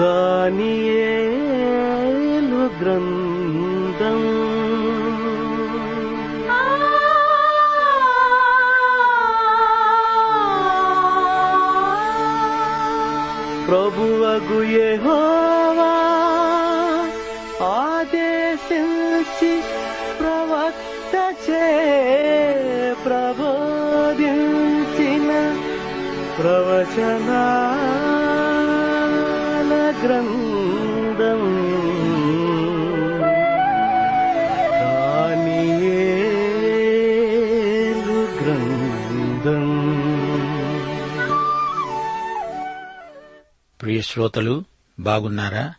దానియేలు గ్రంథం. ప్రభువగు యెహోవా ఆదేశించి ప్రవక్త చే ప్రబోధించిన ప్రవచనాల. శ్రోతలు బాగున్నారా?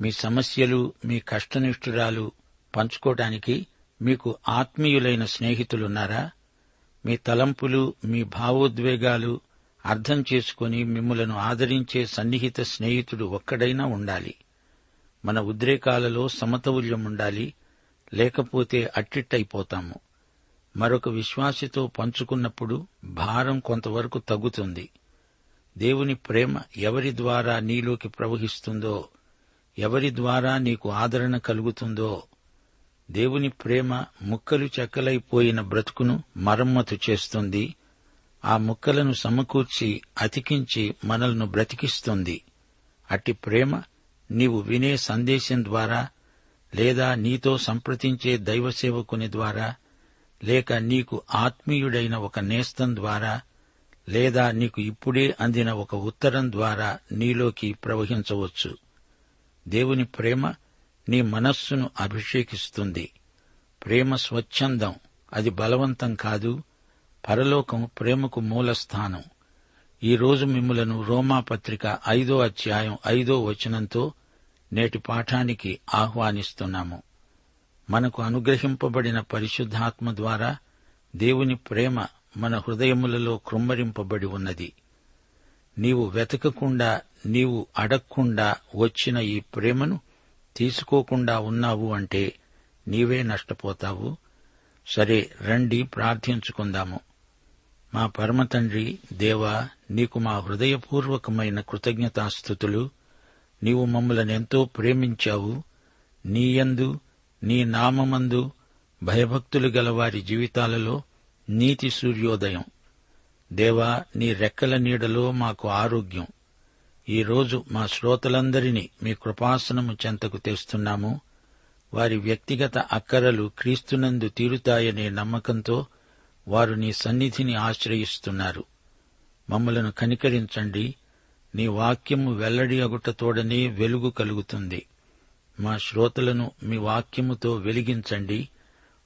మీ సమస్యలు మీ కష్టనిష్ఠురాలు పంచుకోవటానికి మీకు ఆత్మీయులైన స్నేహితులున్నారా? మీ తలంపులు మీ భావోద్వేగాలు అర్థం చేసుకుని మిమ్మలను ఆదరించే సన్నిహిత స్నేహితుడు ఒక్కడైనా ఉండాలి. మన ఉద్రేకాలలో సమతౌల్యం ఉండాలి లేకపోతే అట్టిట్టయిపోతాము. మరొక విశ్వాసితో పంచుకున్నప్పుడు భారం కొంతవరకు తగ్గుతుంది. దేవుని ప్రేమ ఎవరి ద్వారా నీలోకి ప్రవహిస్తుందో ఎవరి ద్వారా నీకు ఆదరణ కలుగుతుందో దేవుని ప్రేమ ముక్కలు చెక్కలైపోయిన బ్రతుకును మరమ్మతు చేస్తుంది. ఆ ముక్కలను సమకూర్చి అతికించి మనల్ని బ్రతికిస్తుంది. అట్టి ప్రేమ నీవు వినే సందేశం ద్వారా లేదా నీతో సంప్రదించే దైవ సేవకుని ద్వారా లేక నీకు ఆత్మీయుడైన ఒక నేస్తం ద్వారా లేదా నీకు ఇప్పుడే అందిన ఒక ఉత్తరం ద్వారా నీలోకి ప్రవహించవచ్చు. దేవుని ప్రేమ నీ మనస్సును అభిషేకిస్తుంది. ప్రేమ స్వచ్ఛందం అది బలవంతం కాదు పరలోకం ప్రేమకు మూలస్థానం. ఈ రోజు మిమ్ములను రోమాపత్రిక ఐదో అధ్యాయం ఐదో వచనంతో నేటి పాఠానికి ఆహ్వానిస్తున్నాము. మనకు అనుగ్రహింపబడిన పరిశుద్ధాత్మ ద్వారా దేవుని ప్రేమ మన హృదయములలో కృమ్మరింపబడి ఉన్నది. నీవు వెతకకుండా నీవు అడగకుండా వచ్చిన ఈ ప్రేమను తీసుకోకుండా ఉన్నావు అంటే నీవే నష్టపోతావు. సరే రండి ప్రార్థించుకుందాము. మా పరమతండ్రి దేవా నీకు మా హృదయపూర్వకమైన కృతజ్ఞతాస్థుతులు. నీవు మమ్మలను ఎంతో ప్రేమించావు. నీయందు నీ నామమందు భయభక్తులు గల వారి జీవితాలలో నీతి సూర్యోదయం. దేవా నీ రెక్కల నీడలో మాకు ఆరోగ్యం. ఈరోజు మా శ్రోతలందరినీ మీ కృపాసనము చెంతకు తెస్తున్నాము. వారి వ్యక్తిగత అక్కరలు క్రీస్తునందు తీరుతాయనే నమ్మకంతో వారు నీ సన్నిధిని ఆశ్రయిస్తున్నారు. మమ్మలను కనికరించండి. నీ వాక్యము వెల్లడి అగుటతోడనే వెలుగు కలుగుతుంది. మా శ్రోతలను మీ వాక్యముతో వెలిగించండి.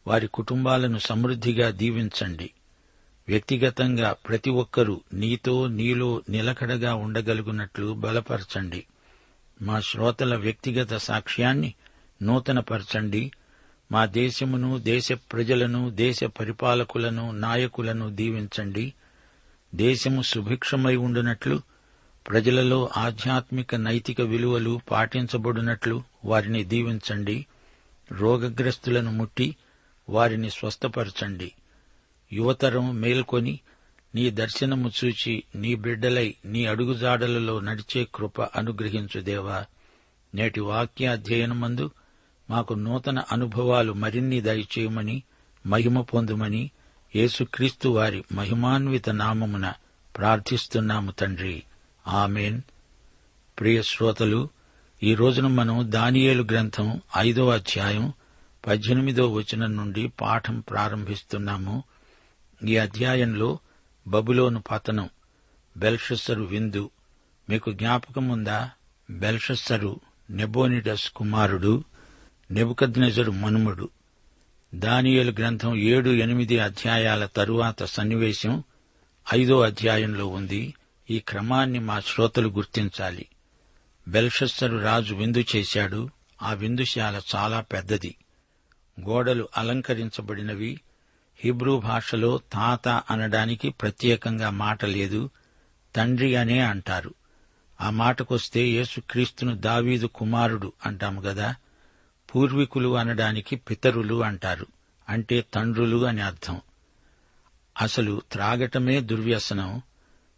వారి కుటుంబాలను సమృద్ధిగా దీవించండి. వ్యక్తిగతంగా ప్రతి ఒక్కరూ నీతో నీలో నిలకడగా ఉండగలుగునట్లు బలపరచండి. మా శ్రోతల వ్యక్తిగత సాక్ష్యాన్ని నూతనపరచండి. మా దేశమును దేశ ప్రజలను దేశ పరిపాలకులను నాయకులను దీవించండి. దేశము సుభిక్షమై ఉండునట్లు ప్రజలలో ఆధ్యాత్మిక నైతిక విలువలు పాటించబడినట్లు వారిని దీవించండి. రోగగ్రస్తులను ముట్టి వారిని స్వస్థపరచండి. యువతరం మేల్కొని నీ దర్శనము చూచి నీ బిడ్డలై నీ అడుగుజాడలలో నడిచే కృప అనుగ్రహించుదేవా నేటి వాక్యాధ్యయనమందు మాకు నూతన అనుభవాలు మరిన్ని దయచేయమని మహిమ పొందుమని యేసుక్రీస్తు వారి మహిమాన్విత నామమున ప్రార్థిస్తున్నాము తండ్రి. ఆమెన్. ప్రియ శ్రోతలు ఈ రోజున మనం దానియేలు గ్రంథం ఐదో అధ్యాయం పద్దెనిమిదో వచనం నుండి పాఠం ప్రారంభిస్తున్నాము. ఈ అధ్యాయంలో బబులోను పతనం బెల్షస్సరు విందు. మీకు జ్ఞాపకముందా బెల్షస్సరు నెబోనిడస్ కుమారుడు నెబుకద్నెజరు మనుమడు. దానియలు గ్రంథం ఏడు ఎనిమిది అధ్యాయాల తరువాత సన్నివేశం ఐదో అధ్యాయంలో ఉంది. ఈ క్రమాన్ని మా శ్రోతలు గుర్తించాలి. బెల్షస్సరు రాజు విందు చేశాడు. ఆ విందుశాల చాలా పెద్దది. గోడలు అలంకరించబడినవి. హిబ్రూ భాషలో తాత అనడానికి ప్రత్యేకంగా మాట లేదు. తండ్రి అనే అంటారు. ఆ మాటకొస్తే యేసుక్రీస్తును దావీదు కుమారుడు అంటాము గదా. పూర్వీకులు అనడానికి పితరులు అంటారు. అంటే తండ్రులు అని అర్థం. అసలు త్రాగటమే దుర్వ్యసనం.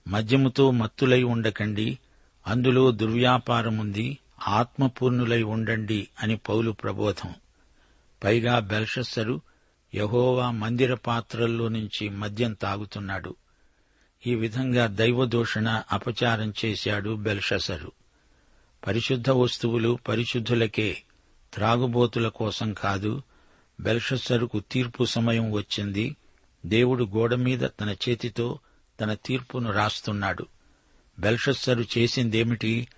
మద్యముతో మత్తులై ఉండకండి. అందులో దుర్వ్యాపారముంది. ఆత్మపూర్ణులై ఉండండి అని పౌలు ప్రబోధం. పైగా బెల్షస్సరు యహోవా మందిర పాత్రల్లో నుంచి మద్యం తాగుతున్నాడు. ఈ విధంగా దైవదూషణ అపచారం చేశాడు బెల్షసరు పరిశుద్ధ వస్తువులు పరిశుద్ధులకే త్రాగుబోతుల కోసం కాదు బెల్షస్సరుకు తీర్పు సమయం వచ్చింది. దేవుడు గోడ మీద తన చేతితో తన తీర్పును రాస్తున్నాడు. బెల్షస్సరు చేసిందేమిటి?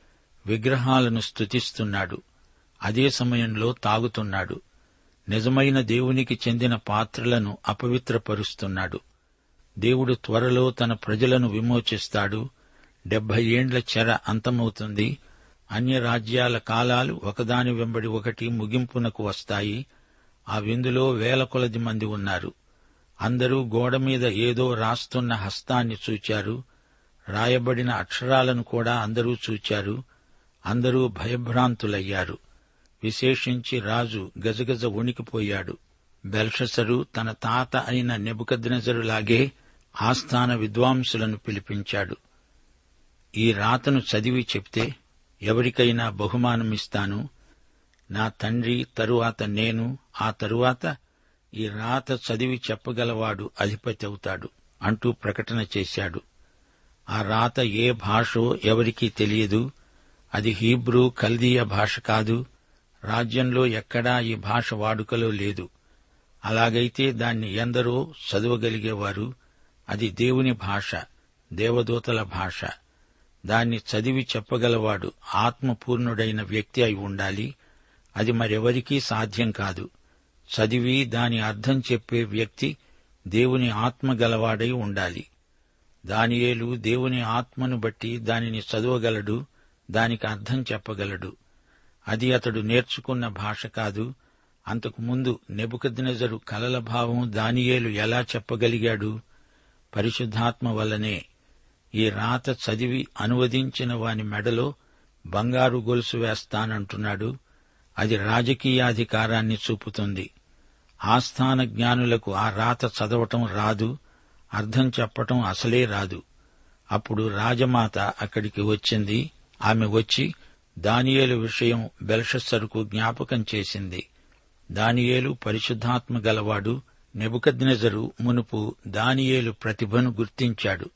విగ్రహాలను స్తుతిస్తున్నాడు. అదే సమయంలో తాగుతున్నాడు. నిజమైన దేవునికి చెందిన పాత్రలను అపవిత్రపరుస్తున్నాడు. దేవుడు త్వరలో తన ప్రజలను విమోచిస్తాడు. డెబ్బై ఏండ్ల చెర అంతమవుతుంది. అన్య రాజ్యాల కాలాలు ఒకదాని వెంబడి ఒకటి ముగింపునకు వస్తాయి. ఆ విందులో వేల కొలది మంది ఉన్నారు. అందరూ గోడ మీద ఏదో రాస్తున్న హస్తాన్ని చూచారు. రాయబడిన అక్షరాలను కూడా అందరూ చూచారు. అందరూ భయభ్రాంతులయ్యారు. విశేషించి రాజు గజగజ వణికిపోయాడు. బెల్షసరు తన తాత అయిన నెబుకద్నెజరులాగే ఆస్థాన విద్వాంసులను పిలిపించాడు. ఈ రాతను చదివి చెప్తే ఎవరికైనా బహుమానమిస్తాను? నా తండ్రి తరువాత నేను ఆ తరువాత ఈ రాత చదివి చెప్పగలవాడు అధిపతి అవుతాడు అంటూ ప్రకటన చేశాడు. ఆ రాత ఏ భాషో ఎవరికీ తెలియదు. అది హీబ్రూ కల్దీయ భాష కాదు. రాజ్యంలో ఎక్కడా ఈ భాష వాడుకలో లేదు. అలాగైతే దాన్ని ఎందరో చదవగలిగేవారు. అది దేవుని భాష దేవదూతల భాష. దాన్ని చదివి చెప్పగలవాడు ఆత్మపూర్ణుడైన వ్యక్తి అయి ఉండాలి. అది మరెవరికీ సాధ్యం కాదు. చదివి దాని అర్థం చెప్పే వ్యక్తి దేవుని ఆత్మ గలవాడై ఉండాలి. దానియేలు దేవుని ఆత్మను బట్టి దానిని చదవగలడు దానికి అర్థం చెప్పగలడు. అది అతడు నేర్చుకున్న భాష కాదు. అంతకు ముందు నెబుకద్నెజరు కలల భావం దానియేలు ఎలా చెప్పగలిగాడు? పరిశుద్ధాత్మ వల్లనే ఈ రాత చదివి అనువదించిన వాని మెడలో బంగారు గొలుసు వేస్తానంటున్నాడు. అది రాజకీయాధికారాన్ని చూపుతుంది. ఆస్థాన జ్ఞానులకు ఆ రాత చదవటం రాదు అర్థం చెప్పటం అసలే రాదు. అప్పుడు రాజమాత అక్కడికి వచ్చింది. ఆమె వచ్చి దానియేలు విషయం బెల్షస్సరుకు జ్ఞాపకం చేసింది. దానియేలు పరిశుద్ధాత్మ గలవాడు నెబుకద్నెజరు మునుపు దానియేలు ప్రతిభను గుర్తించాడు.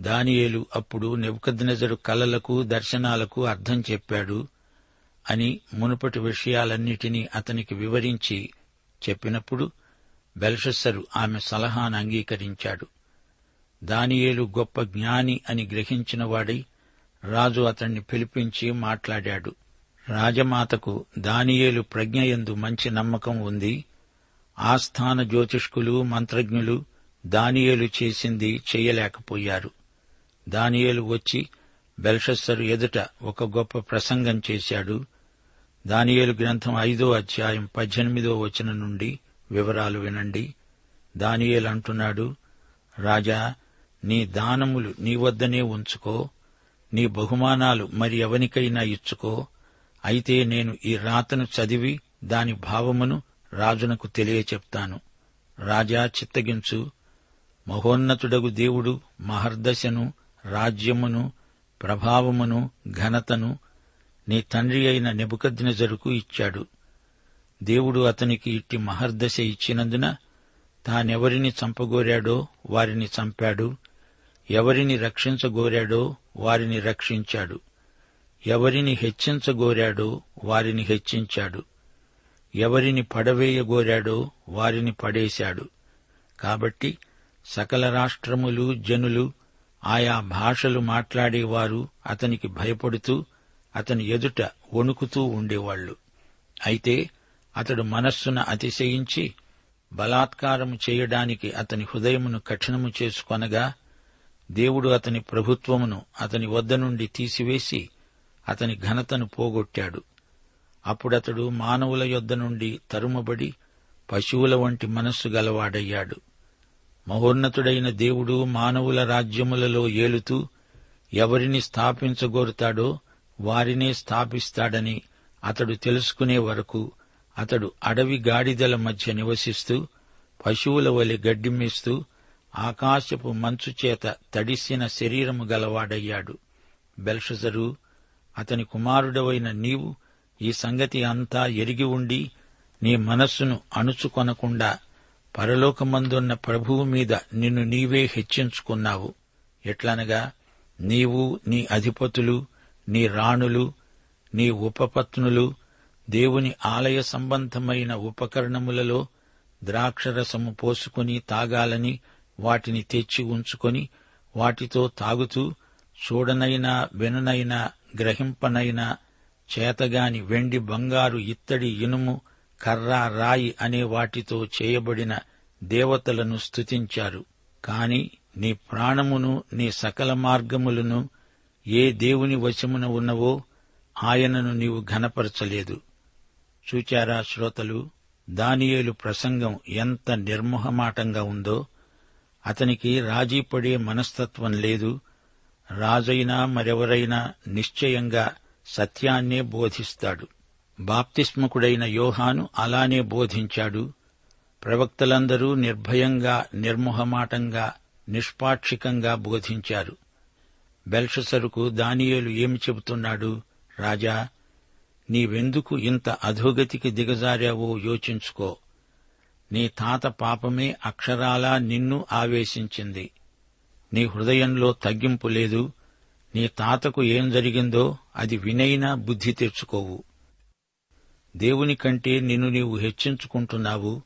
దానియేలు అప్పుడు నెబుకద్నెజరు కలలకు దర్శనాలకు అర్థం చెప్పాడు అని మునుపటి విషయాలన్నిటినీ అతనికి వివరించి చెప్పినప్పుడు బెల్షస్సరు ఆమె సలహాను అంగీకరించాడు. దానియేలు గొప్ప జ్ఞాని అని గ్రహించినవాడై రాజు అతణ్ణి పిలిపించి మాట్లాడాడు. రాజమాతకు దానియేలు ప్రజ్ఞయందు మంచి నమ్మకం ఉంది. ఆస్థాన జ్యోతిష్కులు మంత్రజ్ఞులు దానియేలు చేసింది చేయలేకపోయారు. దానియేలు వచ్చి బెల్షస్సరు ఎదుట ఒక గొప్ప ప్రసంగం చేశాడు. దానియేలు గ్రంథం ఐదో అధ్యాయం పద్దెనిమిదో వచనం నుండి వివరాలు వినండి. దానియేలు అంటున్నాడు రాజా నీ దానములు నీ వద్దనే ఉంచుకో. నీ బహుమానాలు మరి ఎవనికైనా ఇచ్చుకో. అయితే నేను ఈ రాతను చదివి దాని భావమును రాజునకు తెలియచెప్తాను. రాజా చిత్తగించు. మహోన్నతుడగు దేవుడు మహర్దశను రాజ్యమును ప్రభావమును ఘనతను నీ తండ్రి అయిన నెబుకద్నెజరుకు ఇచ్చాడు. దేవుడు అతనికి ఇట్టి మహర్దశ ఇచ్చినందున తానెవరిని చంపగోరాడో వారిని చంపాడు. ఎవరిని రక్షించగోరాడో వారిని రక్షించాడు. ఎవరిని హెచ్చించగోరాడో వారిని హెచ్చించాడు. ఎవరిని పడవేయగోరాడో వారిని పడేశాడు. కాబట్టి సకల రాష్ట్రములు జనులు ఆయా భాషలు మాట్లాడేవారు అతనికి భయపడుతూ అతని ఎదుట వణుకుతూ ఉండేవాళ్ళు అయితే అతడు మనస్సున అతిశయించి బలాత్కారము చేయడానికి అతని హృదయమును కఠినము చేసుకొనగా దేవుడు అతని ప్రభుత్వమును అతని వద్ద నుండి తీసివేసి అతని ఘనతను పోగొట్టాడు. అప్పుడతడు మానవుల యొద్ద నుండి తరుమబడి పశువుల వంటి మనస్సు గలవాడయ్యాడు. మహోన్నతుడైన దేవుడు మానవుల రాజ్యములలో ఏలుతూ ఎవరిని స్థాపించగోరుతాడో వారినే స్థాపిస్తాడని అతడు తెలుసుకునే వరకు అతడు అడవి గాడిదల మధ్య నివసిస్తూ పశువుల వలె గడ్డిమేస్తూ ఆకాశపు మంచు చేత తడిసిన శరీరము గలవాడయ్యాడు. బెల్షజరు అతని కుమారుడవైన నీవు ఈ సంగతి అంతా ఎరిగి ఉండి నీ మనస్సును అణుచుకొనకుండా పరలోకమందున్న ప్రభువు మీద నిన్ను నీవే హెచ్చించుకున్నావు. ఎట్లనగా నీవు నీ అధిపతులు నీ రాణులు నీ ఉపపత్నులు దేవుని ఆలయ సంబంధమైన ఉపకరణములలో ద్రాక్షరసము పోసుకుని తాగాలని వాటిని తెచ్చి ఉంచుకొని వాటితో తాగుతూ చూడనైనా విననైనా గ్రహింపనైనా చేతగాని వెండి బంగారు ఇత్తడి ఇనుము కర్ర రాయి అనే వాటితో చేయబడిన దేవతలను స్తుతించారు. కాని నీ ప్రాణమును నీ సకల మార్గములను ఏ దేవుని వశమున ఉన్నవో ఆయనను నీవు ఘనపరచలేదు. చూచారా శ్రోతలు దానియేలు ప్రసంగం ఎంత నిర్మోహమాటంగా ఉందో! అతనికి రాజీపడే మనస్తత్వం లేదు. రాజైనా మరెవరైనా నిశ్చయంగా సత్యాన్నే బోధిస్తాడు. బాప్తిస్మకుడైన యోహాను అలానే బోధించాడు. ప్రవక్తలందరూ నిర్భయంగా నిర్మొహమాటంగా నిష్పాక్షికంగా బోధించారు. బెల్షసరుకు దానియేలు ఏమి చెబుతున్నాడు? రాజా నీవెందుకు ఇంత అధోగతికి దిగజారావో యోచించుకో. నీ తాత పాపమే అక్షరాలా నిన్ను ఆవేశించింది. నీ హృదయంలో తగ్గింపు లేదు. నీ తాతకు ఏం జరిగిందో అది వినైనా బుద్ధి తెచ్చుకోవు. దేవుని కంటే నిన్ను నీవు హెచ్చించుకుంటున్నావు.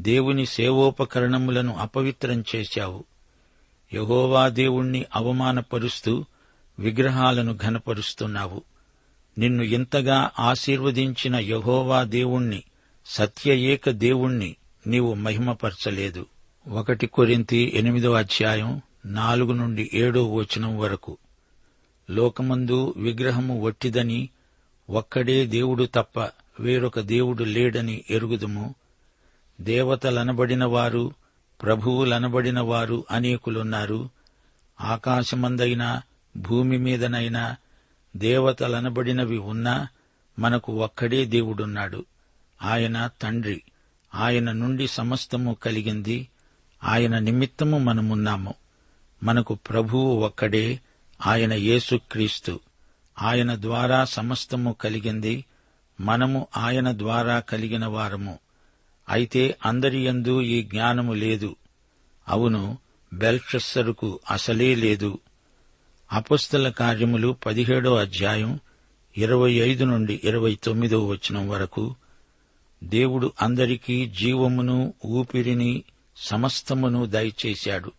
దేవుని సేవోపకరణములను అపవిత్రం చేశావు. యహోవా దేవుణ్ణి అవమానపరుస్తూ విగ్రహాలను ఘనపరుస్తున్నావు. నిన్ను ఇంతగా ఆశీర్వదించిన యహోవా దేవుణ్ణి సత్య ఏక దేవుణ్ణి నీవు మహిమపరచలేదు. ఒకటి కొరింతి ఎనిమిదో అధ్యాయం నాలుగు నుండి ఏడో వచనం వరకు. లోకమందు విగ్రహము వట్టిదని ఒక్కడే దేవుడు తప్ప వేరొక దేవుడు లేడని ఎరుగుదుము. దేవతలనబడిన వారు ప్రభువులనబడిన వారు అనేకులున్నారు. ఆకాశమందైనా భూమి మీదనైనా దేవతలనబడినవి ఉన్నా మనకు ఒక్కడే దేవుడున్నాడు. ఆయన తండ్రి. ఆయన నుండి సమస్తము కలిగింది. ఆయన నిమిత్తము మనమున్నాము. మనకు ప్రభువు ఒక్కడే ఆయన యేసుక్రీస్తు ఆయన ద్వారా సమస్తము కలిగింది. మనము ఆయన ద్వారా కలిగిన వారము. అయితే అందరియందు ఈ జ్ఞానము లేదు. అవును బెల్షస్సరుకు అసలే లేదు. అపుస్తల కార్యములు పదిహేడో అధ్యాయం ఇరవై ఐదు నుండి ఇరవై తొమ్మిదో వచనం వరకు దేవుడు అందరికీ జీవమును ఊపిరిని సమస్తమును దయచేశాడు.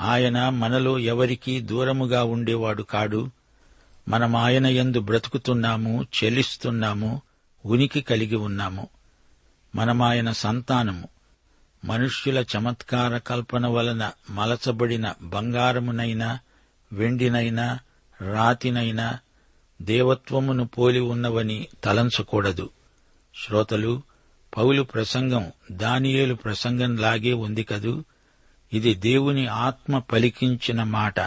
ఆయన మనలో ఎవరికీ దూరముగా ఉండేవాడు కాడు. మనం ఆయన యందు బ్రతుకుతున్నాము చెలిస్తున్నాము ఉనికి కలిగి ఉన్నాము. మనమాయన సంతానము. మనుష్యుల చమత్కార కల్పన వలన మలచబడిన బంగారమునైనా వెండినైనా రాతినైనా దేవత్వమును పోలి ఉన్నవని తలంచకూడదు. శ్రోతలు పౌలు ప్రసంగం దానియేలు ప్రసంగంలాగే ఉంది కదూ? ఇది దేవుని ఆత్మ పలికించిన మాట.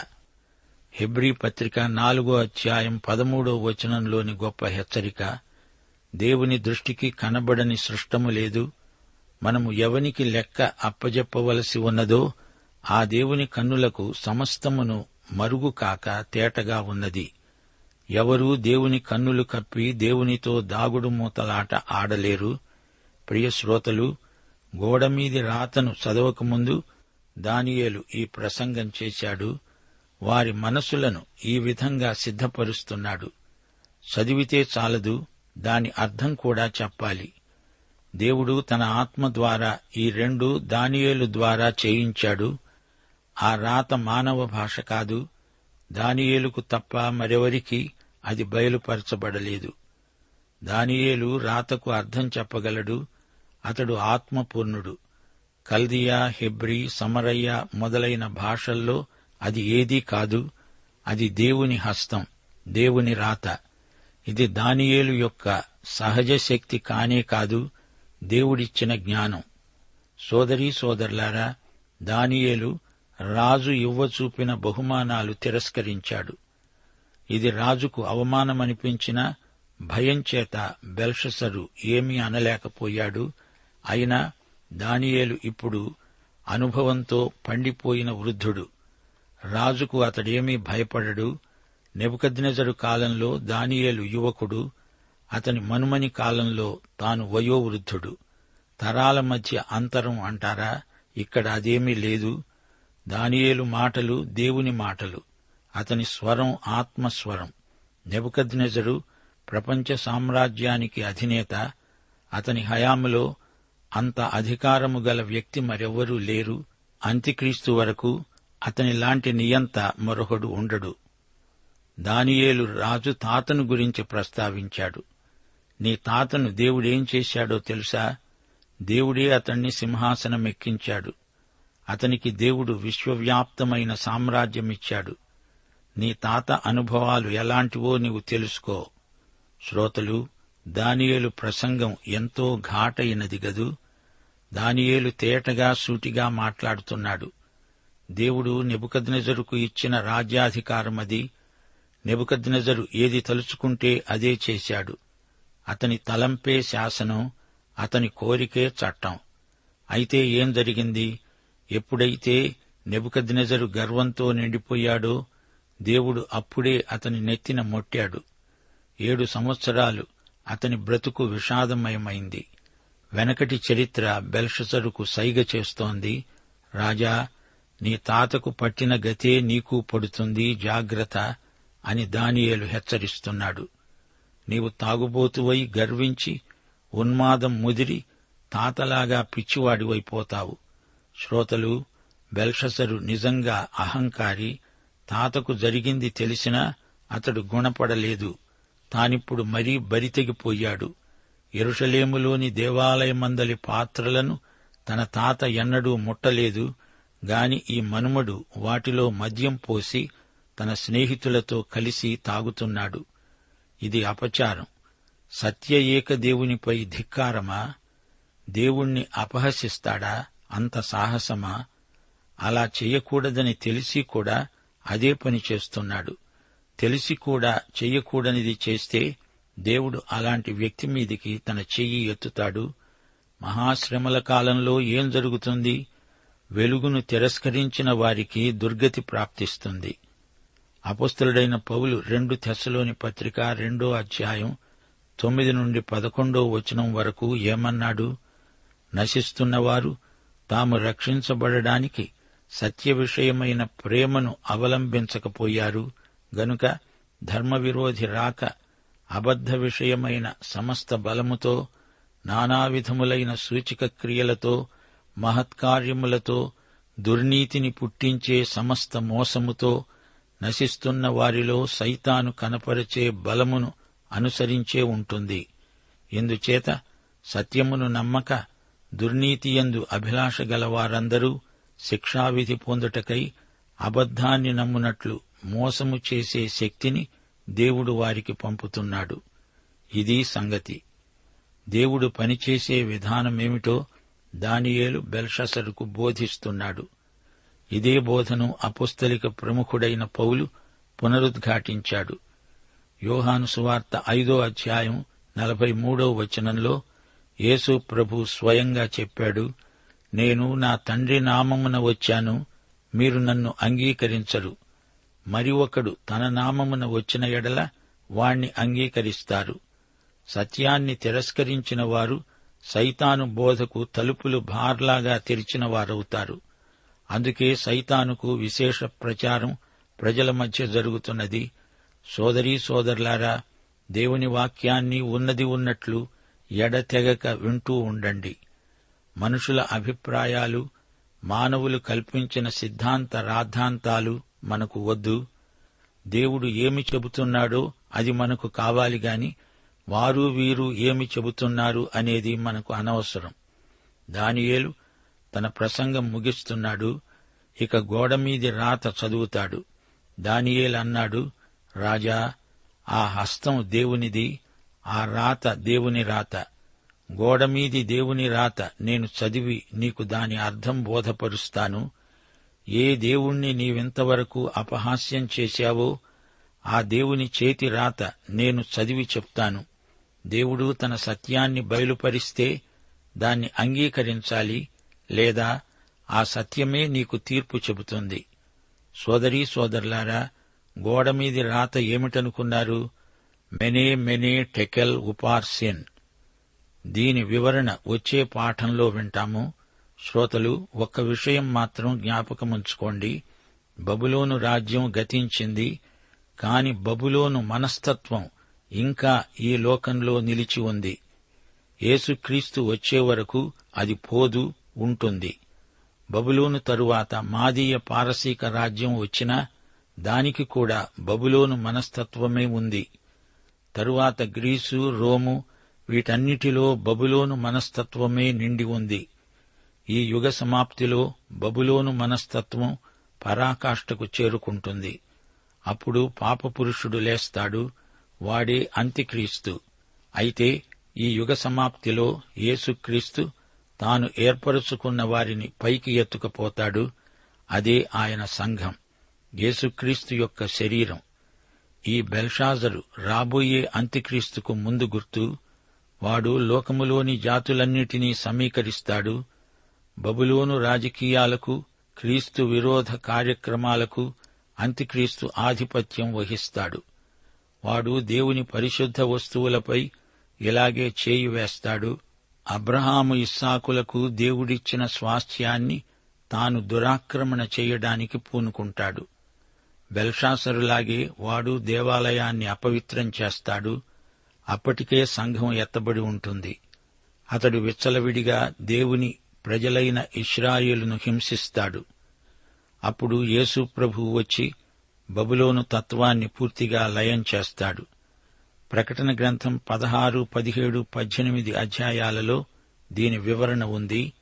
హెబ్రీ పత్రిక నాలుగో అధ్యాయం పదమూడో వచనంలోని గొప్ప హెచ్చరిక దేవుని దృష్టికి కనబడని సృష్టము లేదు. మనము ఎవనికి లెక్క అప్పజెప్పవలసి ఉన్నదో ఆ దేవుని కన్నులకు సమస్తమును మరుగు కాక తేటగా ఉన్నది. ఎవరూ దేవుని కన్నులు కప్పి దేవునితో దాగుడు మూతలాట ఆడలేరు. ప్రియ శ్రోతలు గోడమీది రాతను చదవకముందు దానియేలు ఈ ప్రసంగం చేశాడు. వారి మనసులను ఈ విధంగా సిద్ధపరుస్తున్నాడు. చదివితే చాలదు దాని అర్థం కూడా చెప్పాలి. దేవుడు తన ఆత్మ ద్వారా ఈ రెండు దానియేలు ద్వారా చేయించాడు. ఆ రాత మానవ భాష కాదు దానియేలుకు తప్ప మరెవరికి అది బయలుపరచబడలేదు. దానియేలు రాతకు అర్థం చెప్పగలడు. అతడు ఆత్మపూర్ణుడు. కల్దియా హెబ్రి సమరయ్య మొదలైన భాషల్లో అది ఏదీ కాదు. అది దేవుని హస్తం దేవుని రాత. ఇది దానియేలు యొక్క సహజ శక్తి కానే కాదు దేవుడిచ్చిన జ్ఞానం. సోదరీ సోదరులారా దానియేలు రాజు ఇవ్వచూపిన బహుమానాలు తిరస్కరించాడు. ఇది రాజుకు అవమానమనిపించినా భయం చేత బెల్షసరు ఏమీ అనలేకపోయాడు. అయినా దానియేలు ఇప్పుడు అనుభవంతో పండిపోయిన వృద్ధుడు. రాజుకు అతడేమీ భయపడడు. నెబుకద్నెజరు కాలంలో దానియేలు యువకుడు. అతని మనుమని కాలంలో తాను వయోవృద్ధుడు. తరాల మధ్య అంతరం అంటారా? ఇక్కడ అదేమీ లేదు. దానియేలు మాటలు దేవుని మాటలు. అతని స్వరం ఆత్మస్వరం. నెబుకద్నెజరు ప్రపంచ సామ్రాజ్యానికి అధినేత. అతని హయాములో అంత అధికారము గల వ్యక్తి మరెవ్వరూ లేరు. అంత్యక్రీస్తు వరకు అతని లాంటి నియంత మరొకడు ఉండడు. దానియేలు రాజు తాతను గురించి ప్రస్తావించాడు. నీ తాతను దేవుడేం చేశాడో తెలుసా? దేవుడే అతణ్ణి సింహాసనం ఎక్కించాడు అతనికి దేవుడు విశ్వవ్యాప్తమైన సామ్రాజ్యమిచ్చాడు. నీ తాత అనుభవాలు ఎలాంటివో నీవు తెలుసుకో. శ్రోతలు దానియేలు ప్రసంగం ఎంతో ఘాటైనది గదు. దానియేలు తేటగా సూటిగా మాట్లాడుతున్నాడు. దేవుడు నెబుకద్నెజరుకు ఇచ్చిన రాజ్యాధికారమది. నెబుకద్నెజరు ఏది తలుచుకుంటే అదే చేశాడు. అతని తలంపే శాసనం అతని కోరికే చట్టం. అయితే ఏం జరిగింది? ఎప్పుడైతే నెబుకద్నెజరు గర్వంతో నిండిపోయాడో దేవుడు అప్పుడే అతని నెత్తిన మొట్టాడు. ఏడు సంవత్సరాలు అతని బ్రతుకు విషాదమయమైంది. వెనకటి చరిత్ర బెల్షసరుకు సైగ చేస్తోంది. రాజా నీ తాతకు పట్టిన గతే నీకు పడుతుంది జాగ్రత్త అని దానియేలు హెచ్చరిస్తున్నాడు. నీవు తాగుబోతువై గర్వించి ఉన్మాదం ముదిరి తాతలాగా పిచ్చివాడివైపోతావు. శ్రోతలు బెల్షసరు నిజంగా అహంకారి తాతకు జరిగింది తెలిసినా అతడు గుణపడలేదు. తానిప్పుడు మరీ బరితెగిపోయాడు. ఎరుషలేములోని దేవాలయమందలి పాత్రలను తన తాత ఎన్నడూ ముట్టలేదు గాని ఈ మనుమడు వాటిలో మద్యం పోసి తన స్నేహితులతో కలిసి తాగుతున్నాడు. ఇది అపచారం. సత్య ఏక దేవునిపై ధిక్కారమా? దేవుణ్ణి అపహసిస్తాడా? అంత సాహసమా? అలా చెయ్యకూడదని తెలిసి కూడా అదే పని చేస్తున్నాడు. తెలిసి కూడా చెయ్యకూడనిది చేస్తే దేవుడు అలాంటి వ్యక్తి మీదికి తన చెయ్యి ఎత్తుతాడు. మహాశ్రమల కాలంలో ఏం జరుగుతుంది? వెలుగును తిరస్కరించిన వారికి దుర్గతి ప్రాప్తిస్తుంది. అపస్తులుడైన పౌలు రెండు తెశలోని పత్రిక రెండో అధ్యాయం తొమ్మిది నుండి పదకొండో వచనం వరకు ఏమన్నాడు? నశిస్తున్నవారు తాము రక్షించబడడానికి సత్య విషయమైన ప్రేమను అవలంబించకపోయారు. గనుక ధర్మవిరోధి రాక అబద్ధ విషయమైన సమస్త బలముతో నానావిధములైన సూచిక క్రియలతో మహత్కార్యములతో దుర్నీతిని పుట్టించే సమస్త మోసముతో నశిస్తున్న వారిలో సైతాను కనపరిచే బలమును అనుసరించే ఉంటుంది. ఇందుచేత సత్యమును నమ్మక దుర్నీతియందు అభిలాష గలవారందరూ శిక్షావిధి పొందుటకై అబద్ధాన్ని నమ్మునట్లు మోసము చేసే శక్తిని దేవుడు వారికి పంపుతున్నాడు. ఇది సంగతి. దేవుడు పనిచేసే విధానమేమిటో దానియేలు బెల్షసరుకు బోధిస్తున్నాడు. ఇదే బోధను అపుస్తలిక ప్రముఖుడైన పౌలు పునరుద్ఘాటించాడు. యోహాను సువార్త ఐదో అధ్యాయం నలభై మూడో వచనంలో యేసు ప్రభు స్వయంగా చెప్పాడు నేను నా తండ్రి నామమున వచ్చాను మీరు నన్ను అంగీకరించరు. మరి ఒకడు తన నామమున వచ్చిన ఎడల వాణ్ణి అంగీకరిస్తారు. సత్యాన్ని తిరస్కరించిన వారు సైతాను బోధకు తలుపులు భార్లాగా తెరిచిన వారవుతారు. అందుకే సైతానుకు విశేష ప్రచారం ప్రజల మధ్య జరుగుతున్నది. సోదరీ సోదరులారా దేవుని వాక్యాన్ని ఉన్నది ఉన్నట్లు ఎడతెగక వింటూ ఉండండి. మనుషుల అభిప్రాయాలు మానవులు కల్పించిన సిద్ధాంత రాద్ధాంతాలు మనకు వద్దు. దేవుడు ఏమి చెబుతున్నాడో అది మనకు కావాలి గాని వారు వీరు ఏమి చెబుతున్నారు అనేది మనకు అనవసరం. దానియేలు తన ప్రసంగం ముగిస్తున్నాడు ఇక గోడమీది రాత చదువుతాడు. దానియేలు అన్నాడు రాజా ఆ హస్తం దేవునిది ఆ రాత దేవుని రాత. గోడమీది దేవుని రాత. నేను చదివి నీకు దాని అర్థం బోధపరుస్తాను. ఏ దేవుణ్ణి నీవింతవరకు అపహాస్యం చేశావో ఆ దేవుని చేతి రాత నేను చదివి చెప్తాను. దేవుడు తన సత్యాన్ని బయలుపరిస్తే దాన్ని అంగీకరించాలి లేదా ఆ సత్యమే నీకు తీర్పు చెబుతుంది. సోదరీ సోదరులారా గోడమీది రాత ఏమిటనుకున్నారు? మెనే మెనే టెకెల్ ఉపార్సిన్. దీని వివరణ వచ్చే పాఠంలో వింటాము. శ్రోతలు ఒక్క విషయం మాత్రం జ్ఞాపకముంచుకోండి. బబులోను రాజ్యం గతించింది కాని బబులోను మనస్తత్వం ఇంకా ఈ లోకంలో నిలిచి ఉంది. యేసుక్రీస్తు వచ్చే వరకు అది పోదు ఉంటుంది. బబులోను తరువాత మాదీయ పారసీక రాజ్యం వచ్చినా దానికి కూడా బబులోను మనస్తత్వమే ఉంది. తరువాత గ్రీసు రోము వీటన్నిటిలో బబులోను మనస్తత్వమే నిండి ఉంది. ఈ యుగ సమాప్తిలో బబులోను మనస్తత్వం పరాకాష్ఠకు చేరుకుంటుంది. అప్పుడు పాపపురుషుడు లేస్తాడు వాడే అంత్యక్రీస్తు. అయితే ఈ యుగ సమాప్తిలో యేసుక్రీస్తు తాను ఏర్పరుచుకున్న వారిని పైకి ఎత్తుకుపోతాడు. అదే ఆయన సంఘం యేసుక్రీస్తు యొక్క శరీరం. ఈ బెల్షాజరు రాబోయే అంత్యక్రీస్తుకు ముందు గుర్తు వాడు లోకములోని జాతులన్నిటినీ సమీకరిస్తాడు బబులోను రాజకీయాలకు క్రీస్తు విరోధ కార్యక్రమాలకు అంత్యక్రీస్తు ఆధిపత్యం వహిస్తాడు. వాడు దేవుని పరిశుద్ధ వస్తువులపై ఇలాగే చేయి వేస్తాడు అబ్రహాము ఇస్సాకులకు దేవుడిచ్చిన స్వాస్థ్యాన్ని తాను దురాక్రమణ చేయడానికి పూనుకుంటాడు. బెల్షాసరులాగే వాడు దేవాలయాన్ని అపవిత్రం చేస్తాడు అప్పటికే సంఘం ఎత్తబడి ఉంటుంది. అతడు విచ్చలవిడిగా దేవుని ప్రజలైన ఇస్రాయేలును హింసిస్తాడు. అప్పుడు యేసు ప్రభువు వచ్చి బబులోను తత్వాన్ని పూర్తిగా లయం చేస్తాడు. ప్రకటన గ్రంథం పదహారు పదిహేడు పద్దెనిమిది అధ్యాయాలలో దీని వివరణ ఉంది.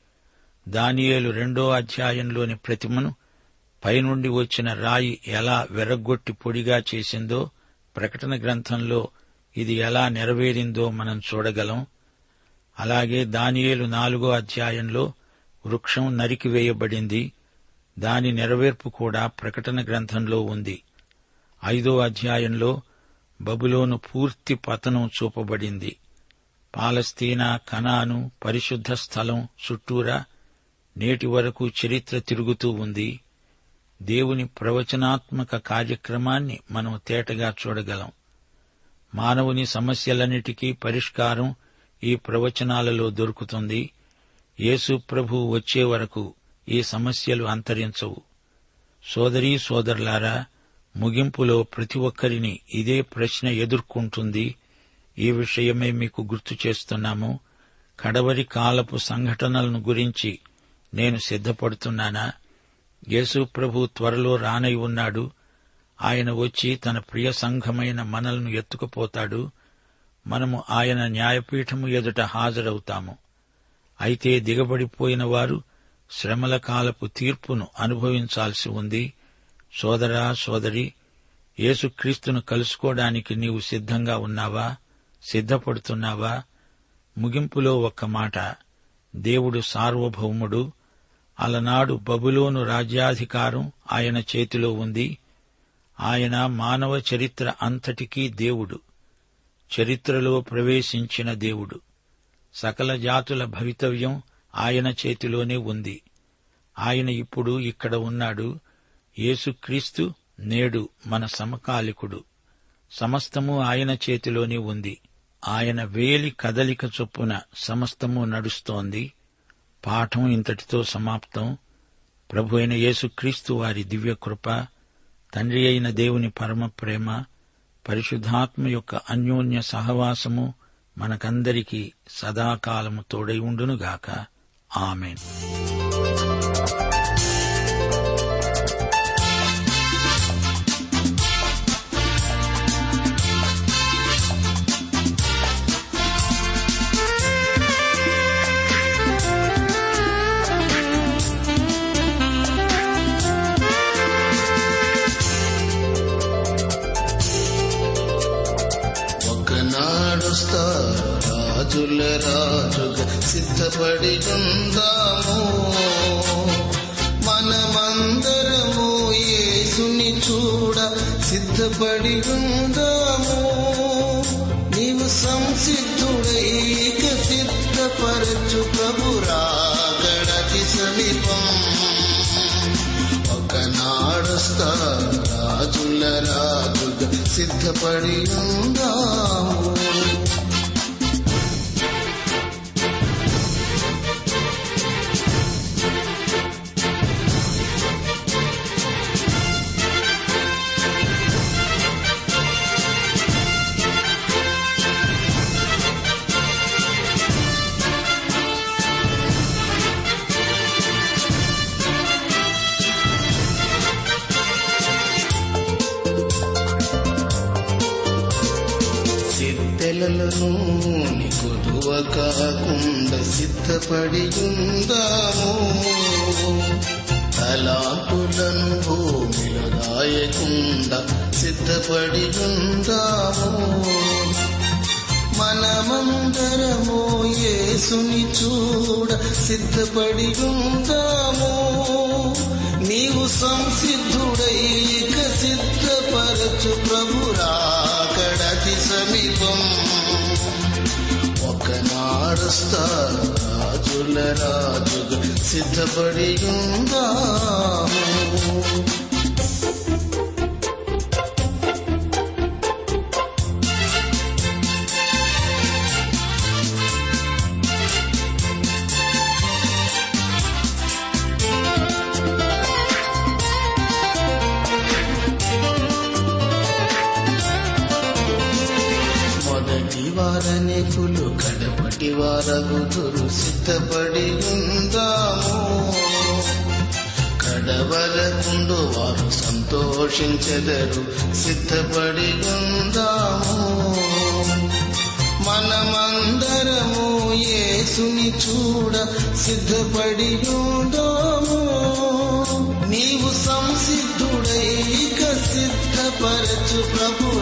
దానియేలు రెండో అధ్యాయంలోని ప్రతిమను పైనుండి వచ్చిన రాయి ఎలా వెరగొట్టి పొడిగా చేసిందో ప్రకటన గ్రంథంలో ఇది ఎలా నెరవేరిందో మనం చూడగలం. అలాగే దానియేలు నాలుగో అధ్యాయంలో వృక్షం నరికివేయబడింది దాని నెరవేర్పు కూడా ప్రకటన గ్రంథంలో ఉంది. ఐదో అధ్యాయంలో బబులోను పూర్తి పతనం చూపబడింది. పాలస్తీనా కనాను పరిశుద్ధ స్థలం చుట్టూరా నేటి వరకు చరిత్ర తిరుగుతూ ఉంది. దేవుని ప్రవచనాత్మక కార్యక్రమాన్ని మనం తేటగా చూడగలం. మానవుని సమస్యలన్నిటికీ పరిష్కారం ఈ ప్రవచనాలలో దొరుకుతుంది. యేసు ప్రభు వచ్చే వరకు ఈ సమస్యలు అంతరించవు. సోదరీ సోదరులారా ముగింపులో ప్రతి ఒక్కరిని ఇదే ప్రశ్న ఎదుర్కొంటుంది. ఈ విషయమే మీకు గుర్తు చేస్తున్నాము. కడవరి కాలపు సంఘటనలను గురించి నేను సిద్ధపడుతున్నానా? యేసు ప్రభు త్వరలో రానై ఉన్నాడు. ఆయన వచ్చి తన ప్రియ సంఘమైన మనల్ని ఎత్తుకుపోతాడు. మనము ఆయన న్యాయపీఠము ఎదుట హాజరవుతాము. అయితే దిగబడిపోయిన వారు శ్రమల కాలపు తీర్పును అనుభవించాల్సి ఉంది. సోదరా సోదరి యేసుక్రీస్తును కలుసుకోవడానికి నీవు సిద్ధంగా ఉన్నావా? సిద్ధపడుతున్నావా? ముగింపులో ఒక్క మాట. దేవుడు సార్వభౌముడు. అలనాడు బబులోను రాజ్యాధికారం ఆయన చేతిలో ఉంది. ఆయన మానవ చరిత్ర అంతటికీ దేవుడు. చరిత్రలో ప్రవేశించిన దేవుడు. సకల జాతుల భవితవ్యం ఆయన చేతిలోనే ఉంది. ఆయన ఇప్పుడు ఇక్కడ ఉన్నాడు. యేసుక్రీస్తు నేడు మన సమకాలికుడు. సమస్తము ఆయన చేతిలోనే ఉంది. ఆయన వేలి కదలిక చొప్పున సమస్తము నడుస్తోంది. పాఠం ఇంతటితో సమాప్తం. ప్రభు అయిన యేసుక్రీస్తు వారి దివ్యకృప తండ్రి అయిన దేవుని పరమ ప్రేమ పరిశుద్ధాత్మ యొక్క అన్యోన్య సహవాసము మనకందరికీ సదాకాలము తోడై ఉండునుగాక. ఆమెన్. రాజుల రాజుగా సిద్ధపడి ఉందాము మనమందరము యేసుని చూడ సిద్ధపడి ఉందాము నీవు సంసిద్ధుడై సిద్ధపరచు ప్రభు రాగడకి సమీపం. ఒకనాడుస్తా రాజుల రాజుగా సిద్ధపడి ఉందాము సిద్ధెలను కొదువ కాకుండా సిద్ధపడి ఉందాము తలాపులను భూమిలో దాయకుండా సిద్ధపడి ఉందాము మనమందరము యేసుని చూడ సిద్ధపడి ఉందాము నీవు సంసిద్ధుడైక సిద్ధపరచు ప్రభురాకడతి సమీపం ఒకనాడుస్తా రాజుల రాజుగా సిద్ధపడి ఉందాము. వారగు వారగుతురు సిద్ధపడి ఉందాము. కడవలకుండు వారు సంతోషించెదరు సిద్ధపడి ఉందాము. మనమందరము యేసుని చూడ సిద్ధపడి ఉందాము. నీవు సంసిద్ధుడైక సిద్ధపరచు ప్రభు